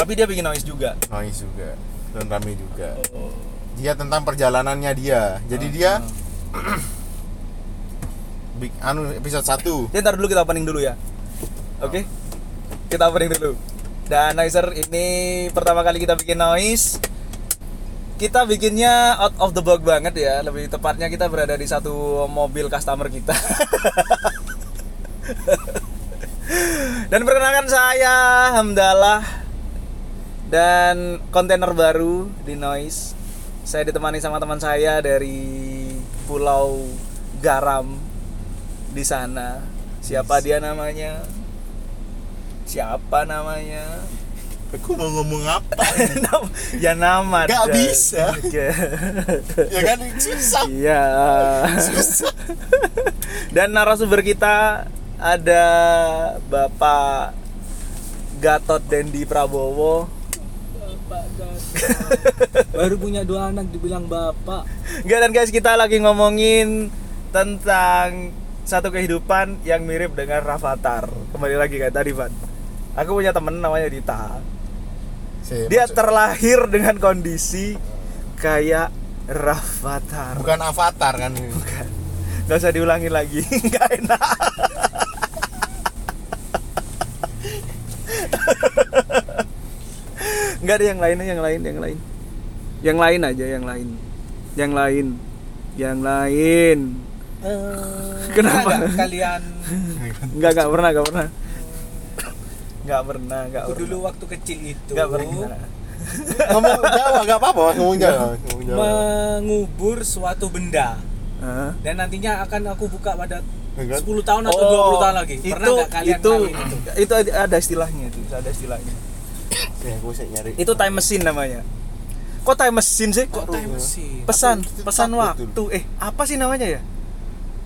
Tapi dia bikin noise juga. noise juga dan rame juga Oh. dia tentang perjalanannya dia jadi dia big anu episode 1 Ya, ntar dulu kita opening dulu ya. Oke. Kita opening dulu. Dan noiser ini pertama kali kita bikin noise. Kita bikinnya out of the box banget ya. Lebih tepatnya kita berada di satu mobil customer kita. Dan perkenalkan saya Hamdalah dan kontainer baru di Noise. Saya ditemani sama teman saya dari Pulau Garam di sana. Siapa dia namanya? Siapa namanya? aku mau ngomong apa ya nama. Nggak dan- bisa. Ya kan susah Iya. susah Dan narasumber kita ada Bapak Gatot Dendi Prabowo. Baru punya dua anak dibilang bapak. Enggak dan guys kita lagi ngomongin tentang satu kehidupan yang mirip dengan Rafathar. Kembali lagi kayak tadi, Van. Aku punya temen namanya Dita. Si, Dia maksud- terlahir dengan kondisi kayak Rafathar. bukan avatar kan Bukan. Gak usah diulangi lagi. Gak enak. Enggak ada yang lain, yang lain, yang lain. Yang lain aja, yang lain. Yang lain. Yang lain. Eh, Kenapa? nggak kalian Enggak, enggak pernah, enggak pernah. Enggak pernah, enggak aku pernah. dulu waktu kecil itu Enggak pernah. ngomong Jawa gak apa-apa ngomong Jawa ngomong Jawa mengubur suatu benda Hah? dan nantinya akan aku buka pada Enggak. 10 tahun atau 20 tahun lagi. Pernah Oh, itu, nggak kalian itu, itu? itu ada istilahnya itu, ada istilahnya. Ya aku sih nyari Itu time machine namanya. Kok time machine sih? Kok time machine? Pesan, Aku pesan waktu. Eh, apa sih namanya ya?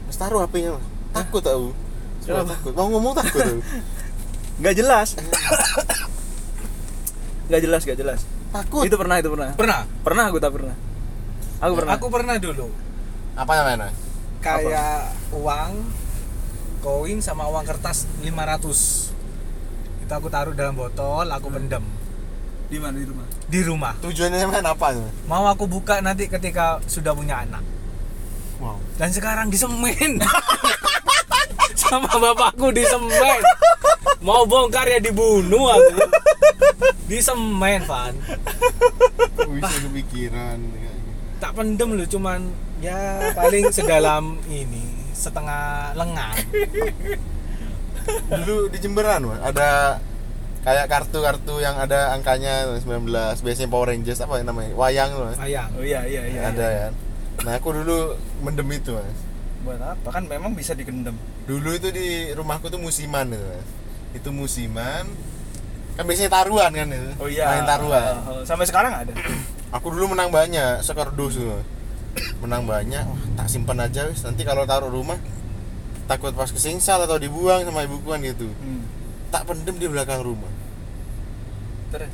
Mas taruh HP-nya Mas. takut takut mau ngomong takut Nggak jelas. Nggak jelas, nggak jelas. takut Itu pernah, itu pernah. Pernah? Pernah aku tak pernah. Aku pernah. Aku pernah dulu. apa namanya? Kayak uang koin sama uang kertas 500. Itu aku taruh dalam botol, aku pendem di mana di rumah? di rumah. tujuannya main apa Mas? Mau aku buka nanti ketika sudah punya anak. wow Dan sekarang disemen. sama bapakku disemen. Mau bongkar ya dibunuh aku. Disemen, Van. Bisa kepikiran kayak gitu? Tak pendem loh, cuman ya paling sedalam ini, setengah lengan. dulu di Jemberan ada kayak kartu-kartu yang ada angkanya 19 biasanya Power Rangers apa yang namanya wayang loh Mas. Sayang. Oh iya, iya, iya. ada ya nah aku dulu mendem itu mas Buat apa? Kan memang bisa digendam. dulu itu di rumahku tuh musiman itu mas itu musiman kan biasanya taruhan kan itu Oh iya. main taruhan Oh, sampai sekarang ada. aku dulu menang banyak sekardus tuh menang banyak wah, tak simpan aja wis nanti kalau taruh rumah takut pas kesingsal atau dibuang sama ibuku kan gitu Hmm. Tak pendem di belakang rumah Terus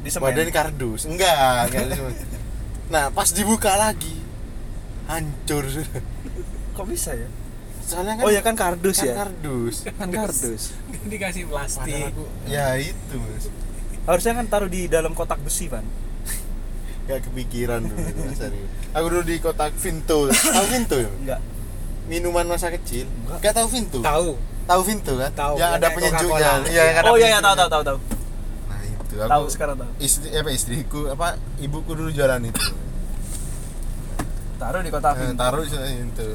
di badan kardus enggak enggak di semen. nah pas dibuka lagi hancur Kok bisa ya? soalnya kan Oh ya kan kardus kan ya. kardus Kan kardus. Dikasih Padahal plastik. aku ya itu mas Harusnya kan taruh di dalam kotak besi, Van. gak kepikiran dulu aku dulu di kotak Vinto tahu Vinto ya Enggak. minuman masa kecil Enggak. gak tahu Vinto Tahu. Tahu Vinto kan Tahu, yang ada penyejuknya iya yang ada Oh iya, iya tahu tahu tahu tahu. nah itu aku Tahu sekarang tahu. istri apa istriku apa ibuku dulu jualan itu Taruh di kotak Eh, Vinto. taruh di sana itu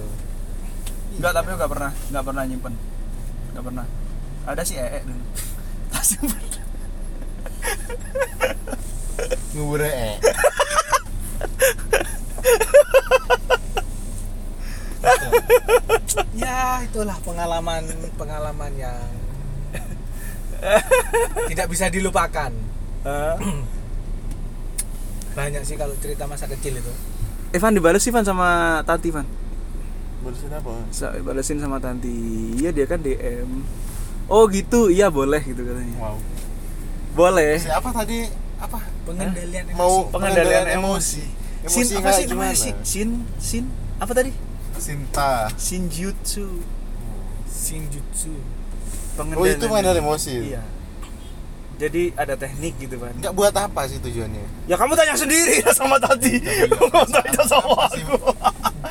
Enggak, tapi enggak pernah, enggak pernah nyimpen. Enggak pernah. Ada sih ee dulu. Tak simpen. ngubur eh Ya, itulah pengalaman pengalaman yang tidak bisa dilupakan. Banyak sih kalau cerita masa kecil itu. Evan dibales sih Van sama Tanti Van. berusin apa Sa- Balesin sama Tanti. Iya dia kan DM. Oh gitu, iya boleh gitu katanya. wow Boleh. siapa tadi apa Pengendalian emosi. mau Pengendalian pengendalian emosi. emosi Sin apa namanya sih? Sin sin apa tadi? Sinta. Shinjutsu. Shinjutsu. Oh, itu pengendalian emosi? Iya. jadi ada teknik gitu kan nggak buat apa sih tujuannya? Ya kamu tanya sendiri lah sama tadi. Kamu tanya sama aku.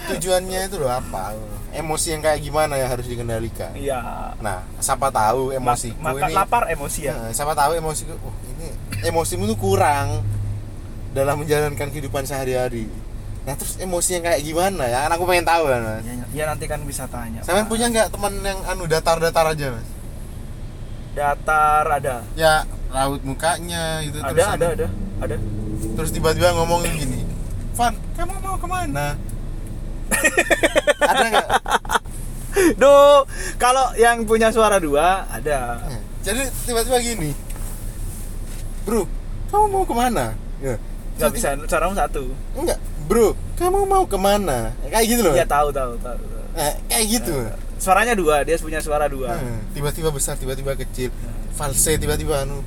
tujuannya itu loh apa? Emosi yang kayak gimana yang harus dikendalikan? Iya. Nah siapa tahu Ma- emosiku maka ini lapar emosi ya? Nah, siapa tahu emosiku oh ini emosimu tuh kurang dalam menjalankan kehidupan sehari-hari nah terus emosi yang kayak gimana ya? Kan aku pengen tahu kan mas. Ya, ya nanti kan bisa tanya Pak. punya nggak teman yang anu datar-datar aja mas? Datar ada. Ya raut mukanya gitu ada terus ada ada ada. Terus tiba-tiba ngomongin gini Van kamu mau ke mana? Ada nggak? Do kalau yang punya suara dua ada. Eh, jadi tiba-tiba gini bro kamu mau ke mana? Ya. nggak bisa suaramu satu. Enggak bro kamu mau ke mana? Kayak gitu loh. Iya tahu tahu tahu, tahu. Eh, kayak gitu. Suaranya dua dia punya suara dua. Eh, tiba-tiba besar tiba-tiba kecil. False tiba-tiba anu.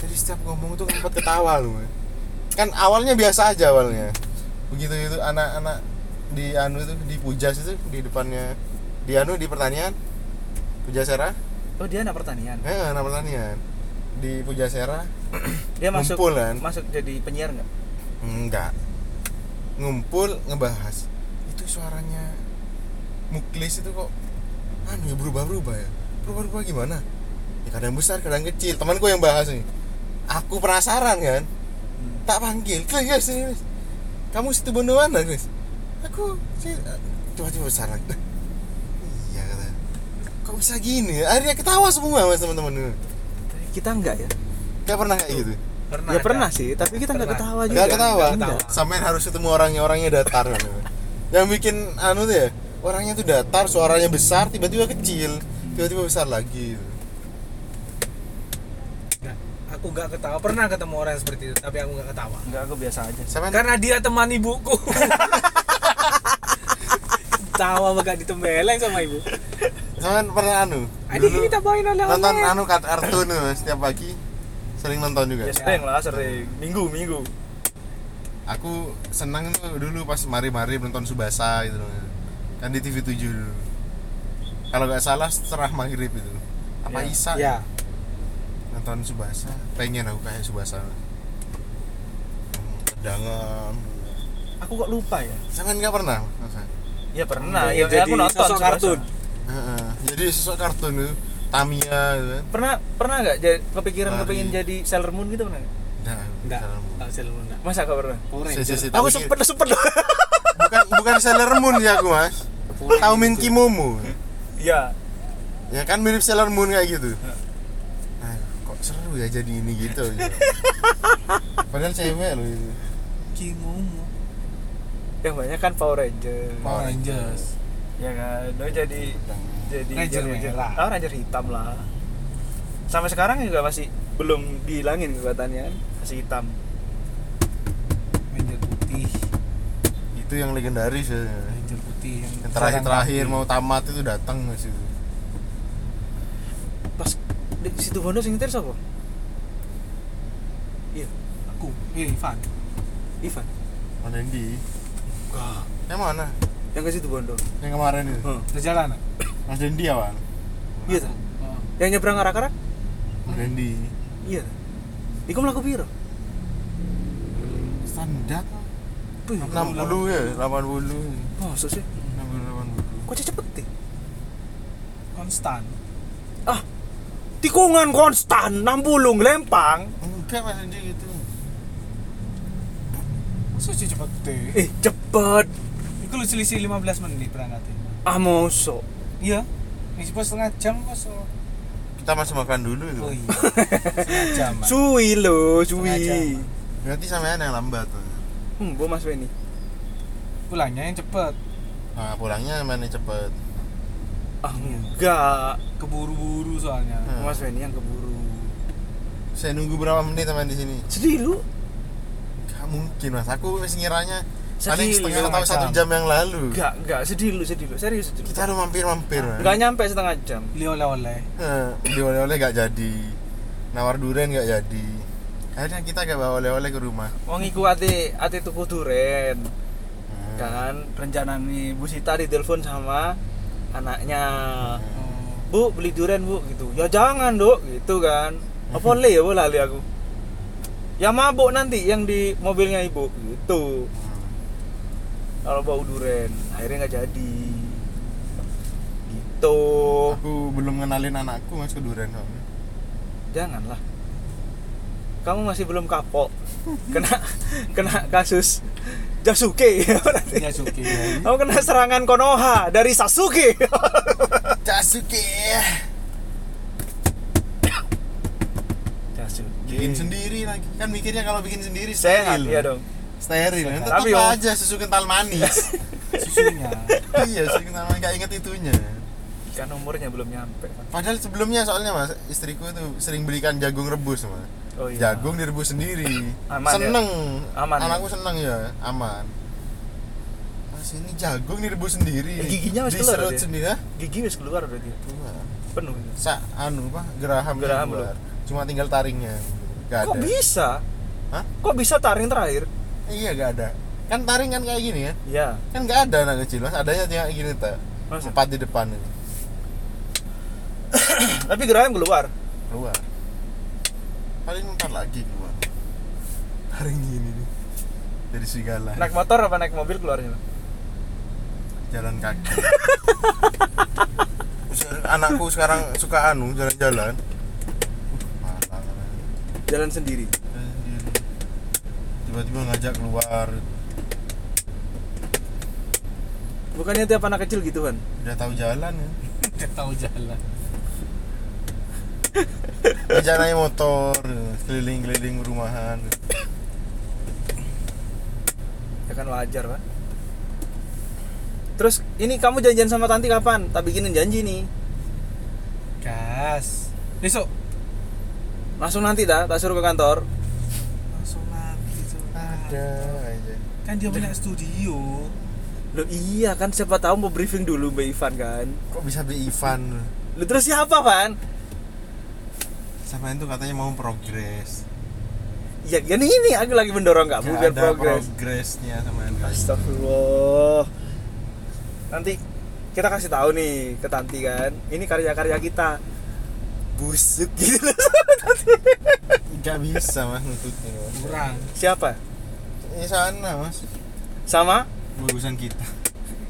Jadi setiap ngomong tuh sempat ketawa lu kan awalnya biasa aja awalnya. Begitu itu anak-anak di anu itu di pujas itu di depannya. Di anu di pertanian. Pujasera oh dia anak pertanian? Eh anak pertanian. Di Pujasera dia masuk Ngumpul, kan? masuk jadi penyiar nggak? Enggak ngumpul ngebahas. Itu suaranya muklis itu kok anu ya berubah-berubah ya? Berubah-berubah gimana? Ya kadang besar kadang kecil. Temanku yang bahas nih aku penasaran kan? Tak panggil. "Klik, guys guys. kamu situ bondo mana guys aku sih coba-coba besar lagi. Iya kata. Kok bisa gini akhirnya ketawa semua mas teman-teman. Kita enggak ya? Gak pernah kayak gitu pernah ya ada. pernah sih tapi kita nggak ketawa juga Gak ketawa. Sampean harus ketemu orangnya, orangnya datar. kan. Yang bikin anu tuh ya, orangnya tuh datar, suaranya besar, tiba-tiba kecil, tiba-tiba besar lagi. Nggak, aku nggak ketawa pernah ketemu orang seperti itu tapi aku nggak ketawa enggak aku biasa aja Sampean karena dia teman ibuku tawa bagak ditembeleng sama ibu sampean pernah anu? adik dulu kita main oleh nonton anu kat- kartun setiap pagi sering nonton juga. ya sering lah sering minggu minggu Aku senang tuh dulu pas mari-mari nonton Subasa gitu loh. Kan di TV 7 dulu. Kalau nggak salah setelah maghrib itu. Apa Ya. Isa? ya nonton Subasa pengen aku kayak Subasa tendangan aku kok lupa ya Sampean nggak pernah masa? ya pernah Iya, ya, jadi aku nonton sosok Subasa. kartun. Heeh. jadi sosok kartun itu Tamiya gitu kan. Pernah pernah nggak jadi kepikiran kepingin jadi Sailor Moon gitu pernah nggak? Nah, enggak Sailor Moon. enggak masa gak pernah? Power Si- si- aku sempet sempet bukan bukan Sailor Moon ya aku mas. Power tahu Min Ranger. Kimomo ya. Ya kan mirip Sailor Moon kayak gitu. Nah, kok seru ya jadi ini gitu padahal cewek loh itu. Kimomo yang banyak kan Power Ranger Power Rangers ya kan? Lo jadi jadi Ranger jadi merah. oh, Ranger hitam lah. Sampai sekarang juga masih belum dihilangin kekuatannya kan? Masih hitam. Ranger putih. Itu yang legendaris ya. Ranger putih yang, yang terakhir terakhir mau tamat itu datang mas itu pas di situ Bondo sing nyetir siapa? Iya. Aku. Eh Ivan. Ivan. Mana di. Wah, yang mana yang ke situ Bondo? Yang kemarin itu? Huh. perjalanan Mas Dendi ya bang iya tuh oh. yang nyebrang arak-arak Mas Dendi. Iya tuh Iku melaku piro? standar Wih, 60 ya 80 Masa sih? 60 Kok cepet deh? konstan. Ah, tikungan konstan 60 ngelempang. 80 enggak Mas Dendi gitu. Masa sih cepet deh? Eh, cepet itu lu selisih 15 menit berangkatnya Ah, mosok. Iya. Ini pas setengah jam pas oh kita masih makan dulu itu. Iya. Setengah jam. Suwi lo, suwi. Berarti sampean yang lambat tuh. Hmm, bu Mas Weni pulangnya yang cepet. Nah pulangnya mana cepet. Ah, enggak. Keburu-buru soalnya. Hmm. Mas Weni yang keburu. Saya nunggu berapa menit teman di sini? Sedih lu. Gak mungkin mas. Aku wis ngiranya paling lu, setengah atau satu jam. jam yang lalu. Enggak, enggak, sedih lu, sedih lu. Serius sedih. Lu kita udah mampir-mampir. Mas. Enggak nyampe setengah jam. Beli oleh-oleh. Eh, beli oleh-oleh gak jadi. Nawar durian gak jadi. Akhirnya kita gak bawa oleh-oleh ke rumah. Wong iku ate ate tuku duren Hmm. kan rencana nih Bu Sita ditelepon sama anaknya. Oh. Bu beli durian Bu gitu. Ya jangan Dok gitu kan. Apa le ya bola lali aku? Yang mabuk nanti yang di mobilnya ibu gitu kalau bau duren akhirnya nggak jadi. Gitu. Aku belum ngenalin anakku mas ke durian soalnya janganlah. Kamu masih belum kapok. Kena kena kasus Jasuke. Ya suki kamu kena serangan Konoha dari Sasuke. Jasuke. Jasuke. Bikin sendiri lagi. Kan mikirnya kalau bikin sendiri sehat ya dong steril. Tetap Tapi, aja susu kental manis. Susunya. Iya susu kental manis. Gak inget itunya. Kan umurnya belum nyampe Pak. padahal sebelumnya soalnya mas istriku itu sering belikan jagung rebus mas. Oh iya. Jagung direbus sendiri. Aman ya? seneng. Aman ya? anakku seneng ya. Aman. Mas ini jagung direbus sendiri. Eh, giginya masih keluar dia? sendiri ya? Gigi wis keluar berarti keluar penuh sa anu apa geraham Geraham keluar. cuma tinggal taringnya. Gak kok ada. bisa? Hah? kok bisa taring terakhir iya gak ada. Kan taring kan kayak gini ya? Ya kan gak ada anak kecil mas. Adanya tinggal gini tak Masa? empat di depan ini tapi geraham keluar. Keluar. Paling empat lagi keluar. Taring gini nih. Dari serigala naik motor apa naik mobil keluarnya jalan kaki. Anakku sekarang suka anu jalan-jalan. Jalan Sendiri. Tiba-tiba ngajak keluar. Bukannya tiap anak kecil gitu kan udah tahu jalan ya? Udah tahu jalan. Ngajak naik motor keliling-keliling rumahan ya kan wajar pak terus ini kamu janjian sama Tanti kapan? Tak bikinin janji nih. Gas. Besok. Langsung nanti dah tak suruh ke kantor ada aja. Kan dia punya studio. Loh iya kan siapa tahu mau briefing dulu Mbak Ivan kan? Kok bisa beli Ivan? Lu terus siapa Van? sama itu katanya mau progres. Ya kan ini aku lagi mendorong kamu biar ada progres. progresnya sama. Astagfirullah. Nanti kita kasih tahu nih ke Tanti kan? Ini karya-karya kita. Busuk gitu. Gak bisa mas nututnya kurang. Siapa? Ini sana mas. Sama? bagusan kita.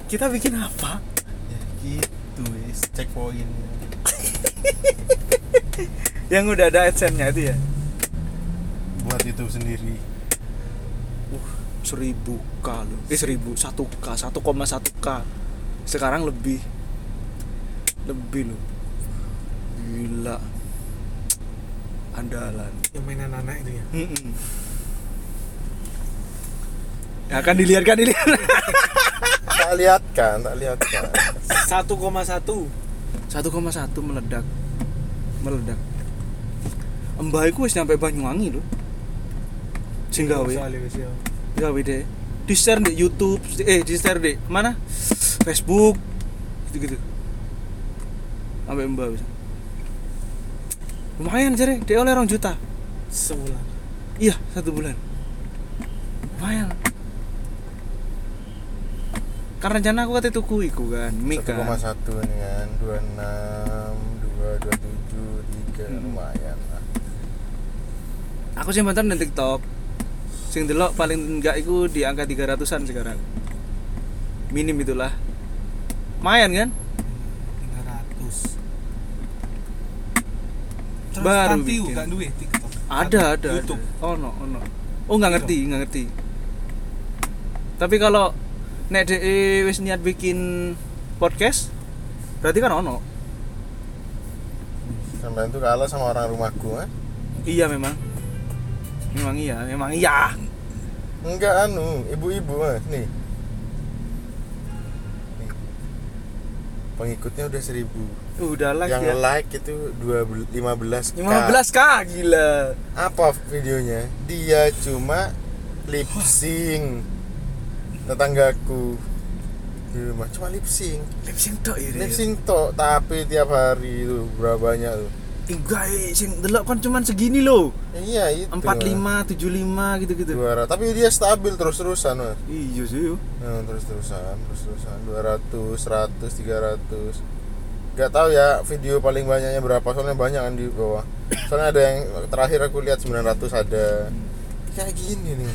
Kita bikin apa? ya gitu wis. Cek poin Yang udah ada AdSense-nya itu ya? buat YouTube sendiri. Uh, seribu K loh. Eh seribu, satu K, 1,1 K. Sekarang lebih. Lebih loh. Gila. Andalan. Yang mainan anak itu ya. Ya akan dilihat kan? Dilihat. Tak lihat kan? Tak lihat kan? 1,1 1,1 meledak. Meledak. Mbah iku wis nyampe Banyuwangi loh Sing gawe. Ya. gawe deh di share di YouTube eh di share di mana? Facebook. Gitu gitu sampai mbak bisa lumayan jare. Dia oleh orang juta. Sebulan. Iya satu bulan. Lumayan karena rencana aku kata tuku iku kan mic 1,1 kan ini kan 26 2 27 3 Hmm. lumayan lah. Aku sih mantan di TikTok. Sing delok paling enggak iku di angka 300-an sekarang. Minim itulah. Lumayan kan? 300 Terus Baru gak duwe TikTok? Ada ada YouTube? ada. oh no oh no. Oh nggak ngerti nggak ngerti. Tapi kalau nek de wis niat bikin podcast berarti kan ono? Sampai itu kalah sama orang rumahku kan iya memang. Memang iya memang iya. Enggak anu ibu-ibu mas nih. Nih. pengikutnya udah seribu. Udah like yang ya? like itu 12, 15 15 k. Gila. Apa videonya? Dia cuma lip sync tetanggaku. Di rumah. Cuma lip sync. Lip sync tok ya lip sync tok tapi tiap hari itu berapa banyak tuh. Enggak eh, sing delok kan cuman segini loh iya itu. 45 75 gitu-gitu. 200 tapi dia stabil terus terusan mas. Iya sih nah, terus terusan terus terusan 200 100 300 Gak tahu ya video paling banyaknya berapa. Soalnya banyak kan di bawah. Soalnya ada yang terakhir aku lihat 900 ada. Kayak gini nih.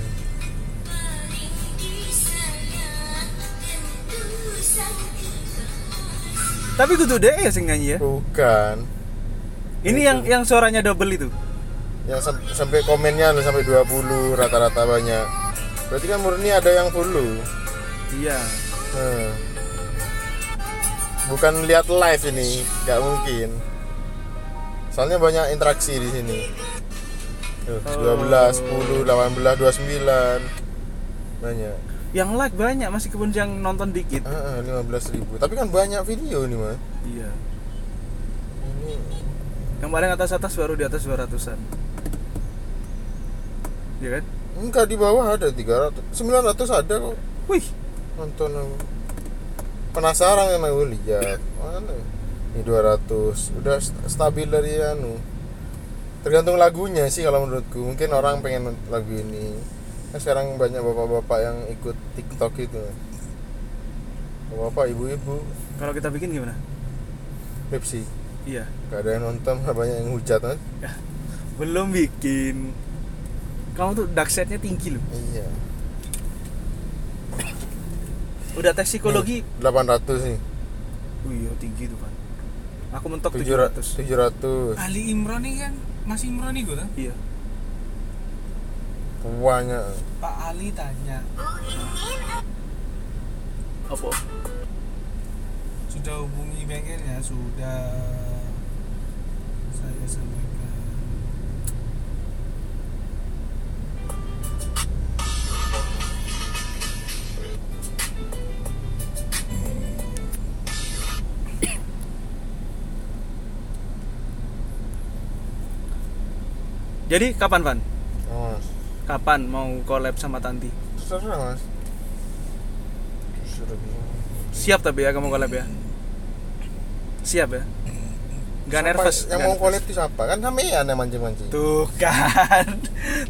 Tapi kudu deh ya sing nyanyi ya. Bukan. Ini yang yang suaranya double itu. Yang sam- sampai komennya ada sampai 20 rata-rata banyak. Berarti kan murni ada yang follow. Iya. Hmm. Bukan lihat live ini, nggak mungkin. Soalnya banyak interaksi di sini. Tuh, Oh. 12, 10, 18, 29. Banyak. Yang like banyak masih kebun yang nonton dikit. Ah, 15 ribu. Tapi kan banyak video nih, Mas. Iya. Ini Yang paling atas atas baru di atas 200-an. Iya kan? enggak di bawah ada 300. 900 ada kok. Wih, Nonton aku. Penasaran kan aku lihat. Mana? ya? Ini 200. Udah st- stabil dari anu. Tergantung lagunya sih kalau menurutku. Mungkin orang pengen lagu ini. Kan sekarang banyak bapak-bapak yang ikut TikTok itu. Bapak, ibu-ibu, kalau kita bikin gimana? Pepsi. Iya. Gak ada yang nonton, banyak yang hujat kan? Belum bikin. Kamu tuh dark side-nya tinggi loh. Iya. Udah tes psikologi. 800 nih. Oh iya tinggi tuh kan. Aku mentok 700. 700. 700. Ali Imron ini kan masih Imron nih gue kan Iya. Tuanya. Pak Ali tanya Apa? sudah hubungi bengkelnya sudah saya sampaikan Jadi kapan Van? Oh. Kapan mau collab sama Tanti? Terserah mas. Siap tapi ya kamu collab ya? Siap ya? Gak nervous? Yang mau collab itu siapa? Kan sampean yang mancing-mancing. Tuh kan,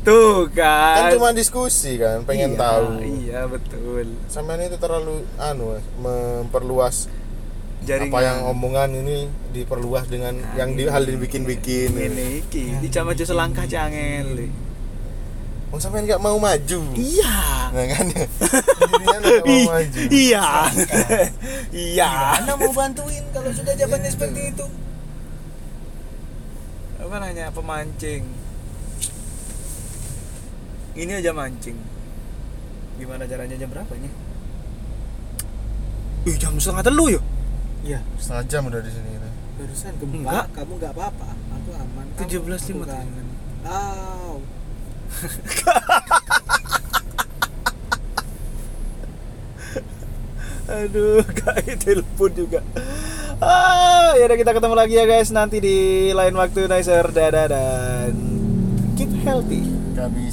tuh kan. Kan cuma diskusi kan, pengen Iya, tahu. Iya betul. Sampean itu terlalu anu memperluas Jaringan. apa yang omongan ini diperluas dengan Nah, yang di, ini. hal dibikin-bikin. ini iki dijam aja selangkah cangel. Oh sampean nggak mau maju. Iya. Nah kan mau maju. Iya. Iya. Anda mau bantuin kalau sudah jawabannya seperti itu Apa nanya pemancing? Ini aja mancing. Gimana caranya jam berapa ini? Ih, jam setengah telu ya? Iya Setengah jam udah di sini. barusan gempa Enggak. kamu nggak apa-apa aku aman Kamu- 17.53. aku kangen. Aduh, kayak telepon juga. Ah, ya udah kita ketemu lagi ya guys nanti di lain waktu Nicer. Dadah dan keep healthy. Bisa.